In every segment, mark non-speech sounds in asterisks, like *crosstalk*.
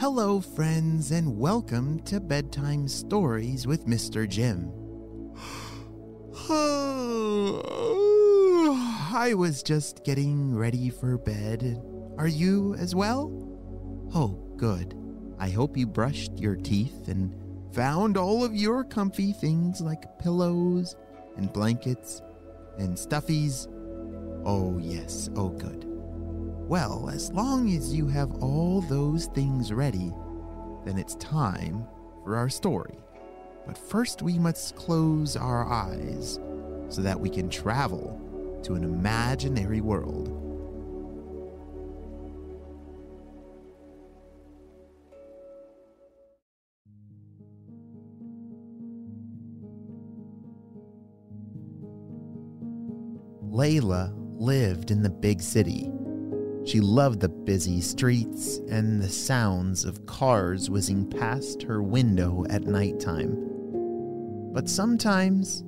Hello, friends, and welcome to Bedtime Stories with Mr. Jim. *sighs* I was just getting ready for bed. Are you as well? Oh, good. I hope you brushed your teeth and found all of your comfy things like pillows and blankets and stuffies. Oh, yes, oh, good. Well, as long as you have all those things ready, then it's time for our story. But first, we must close our eyes so that we can travel to an imaginary world. Lalia lived in the big city she loved the busy streets and the sounds of cars whizzing past her window at nighttime. But sometimes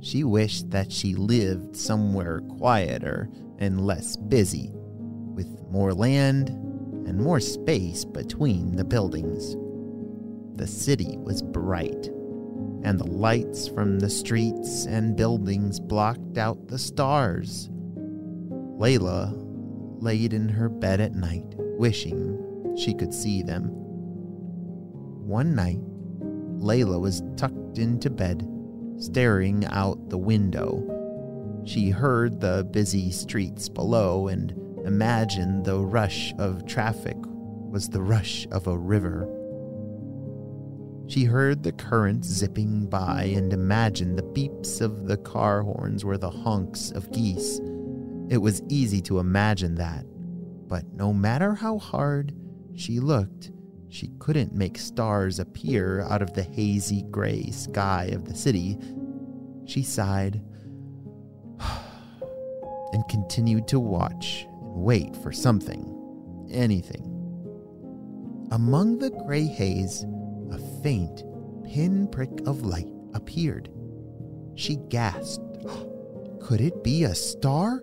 she wished that she lived somewhere quieter and less busy, with more land and more space between the buildings. The city was bright, and the lights from the streets and buildings blocked out the stars. Lalia laid in her bed at night, wishing she could see them. One night, Lalia was tucked into bed, staring out the window. She heard the busy streets below and imagined the rush of traffic was the rush of a river. She heard the current zipping by and imagined the beeps of the car horns were the honks of geese it was easy to imagine that, but no matter how hard she looked, she couldn't make stars appear out of the hazy gray sky of the city. She sighed *sighs* and continued to watch and wait for something, anything. Among the gray haze, a faint pinprick of light appeared. She gasped. *gasps* Could it be a star?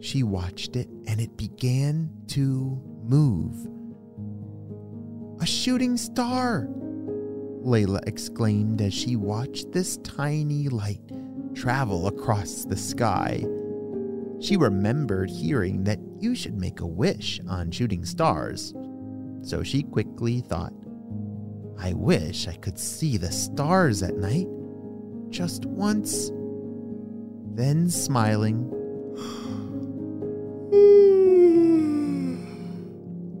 She watched it and it began to move. A shooting star! Lalia exclaimed as she watched this tiny light travel across the sky. She remembered hearing that you should make a wish on shooting stars, so she quickly thought, I wish I could see the stars at night, just once. Then, smiling,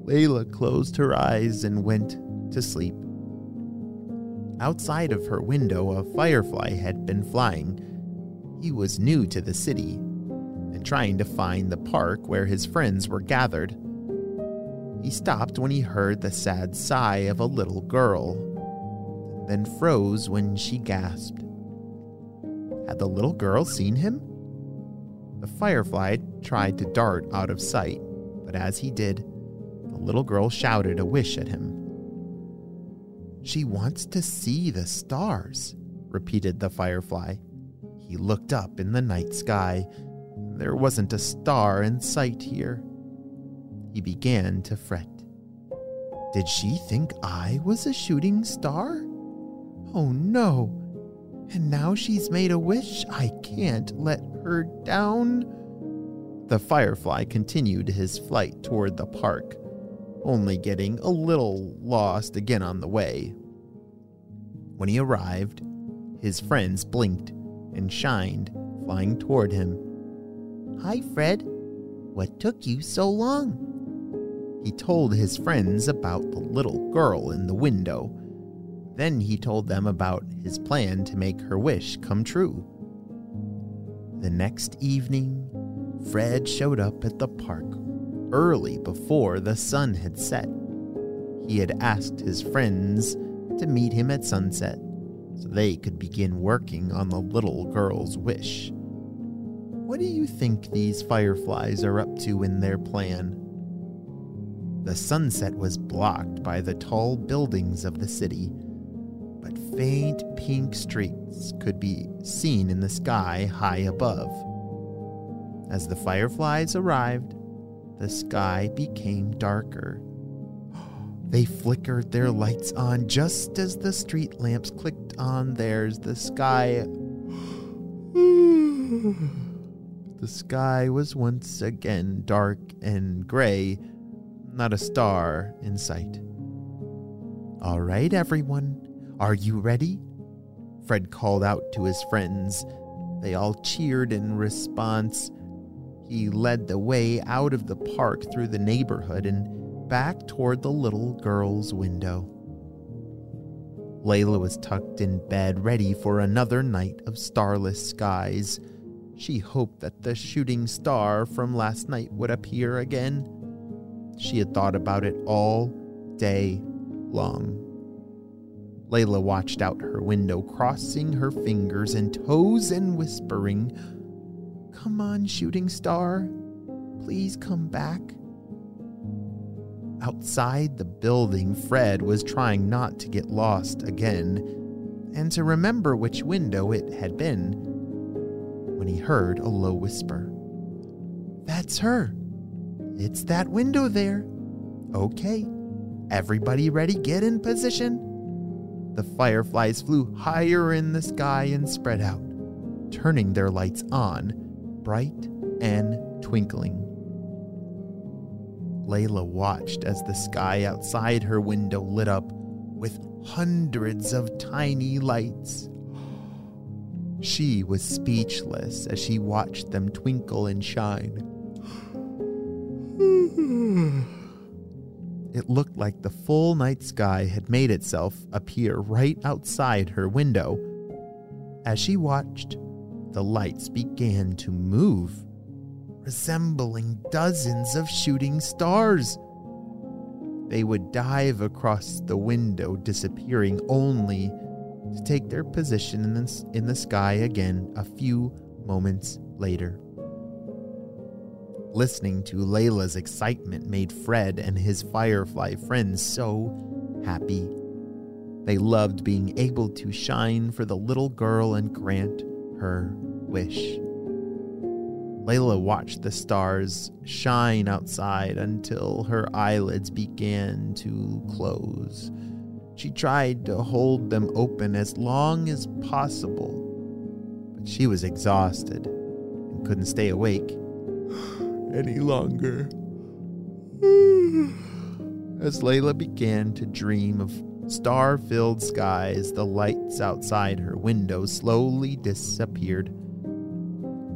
Lalia closed her eyes and went to sleep. Outside of her window, a firefly had been flying. He was new to the city and trying to find the park where his friends were gathered. He stopped when he heard the sad sigh of a little girl, then froze when she gasped. Had the little girl seen him? The firefly tried to dart out of sight, but as he did, the little girl shouted a wish at him. She wants to see the stars, repeated the firefly. He looked up in the night sky. There wasn't a star in sight here. He began to fret. Did she think I was a shooting star? Oh no! And now she's made a wish. I can't let her down. The firefly continued his flight toward the park only getting a little lost again on the way. When he arrived, his friends blinked and shined, flying toward him. Hi, Fred. What took you so long? He told his friends about the little girl in the window. Then he told them about his plan to make her wish come true. The next evening, Fred showed up at the park early before the sun had set. He had asked his friends to meet him at sunset so they could begin working on the little girl's wish. What do you think these fireflies are up to in their plan? The sunset was blocked by the tall buildings of the city, but faint pink streaks could be seen in the sky high above. As the fireflies arrived, the sky became darker. *gasps* They flickered their lights on just as the street lamps clicked on theirs. The sky. *gasps* the sky was once again dark and gray, not a star in sight. All right, everyone, are you ready? Fred called out to his friends. They all cheered in response. He led the way out of the park through the neighborhood and back toward the little girl's window. Lalia was tucked in bed, ready for another night of starless skies. She hoped that the shooting star from last night would appear again. She had thought about it all day long. Lalia watched out her window, crossing her fingers and toes and whispering, Come on, shooting star, please come back. Outside the building, Fred was trying not to get lost again and to remember which window it had been when he heard a low whisper. That's her. It's that window there. Okay, everybody ready? Get in position. The fireflies flew higher in the sky and spread out, turning their lights on, bright and twinkling. Lalia watched as the sky outside her window lit up with hundreds of tiny lights. She was speechless as she watched them twinkle and shine. It looked like the full night sky had made itself appear right outside her window. As she watched, the lights began to move, resembling dozens of shooting stars. They would dive across the window, disappearing only to take their position in the, in the sky again a few moments later. Listening to Lalia's excitement made Fred and his firefly friends so happy. They loved being able to shine for the little girl and grant her wish. Lalia watched the stars shine outside until her eyelids began to close. She tried to hold them open as long as possible, but she was exhausted and couldn't stay awake *sighs* any longer. *sighs* As Lalia began to dream of star filled skies, the lights outside her window slowly disappeared.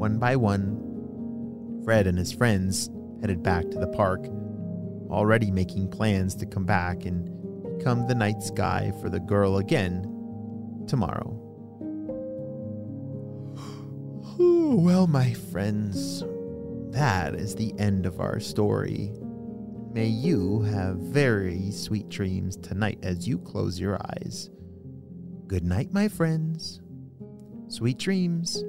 One by one, Fred and his friends headed back to the park, already making plans to come back and become the night sky for the girl again tomorrow. *sighs* well, my friends, that is the end of our story. May you have very sweet dreams tonight as you close your eyes. Good night, my friends. Sweet dreams.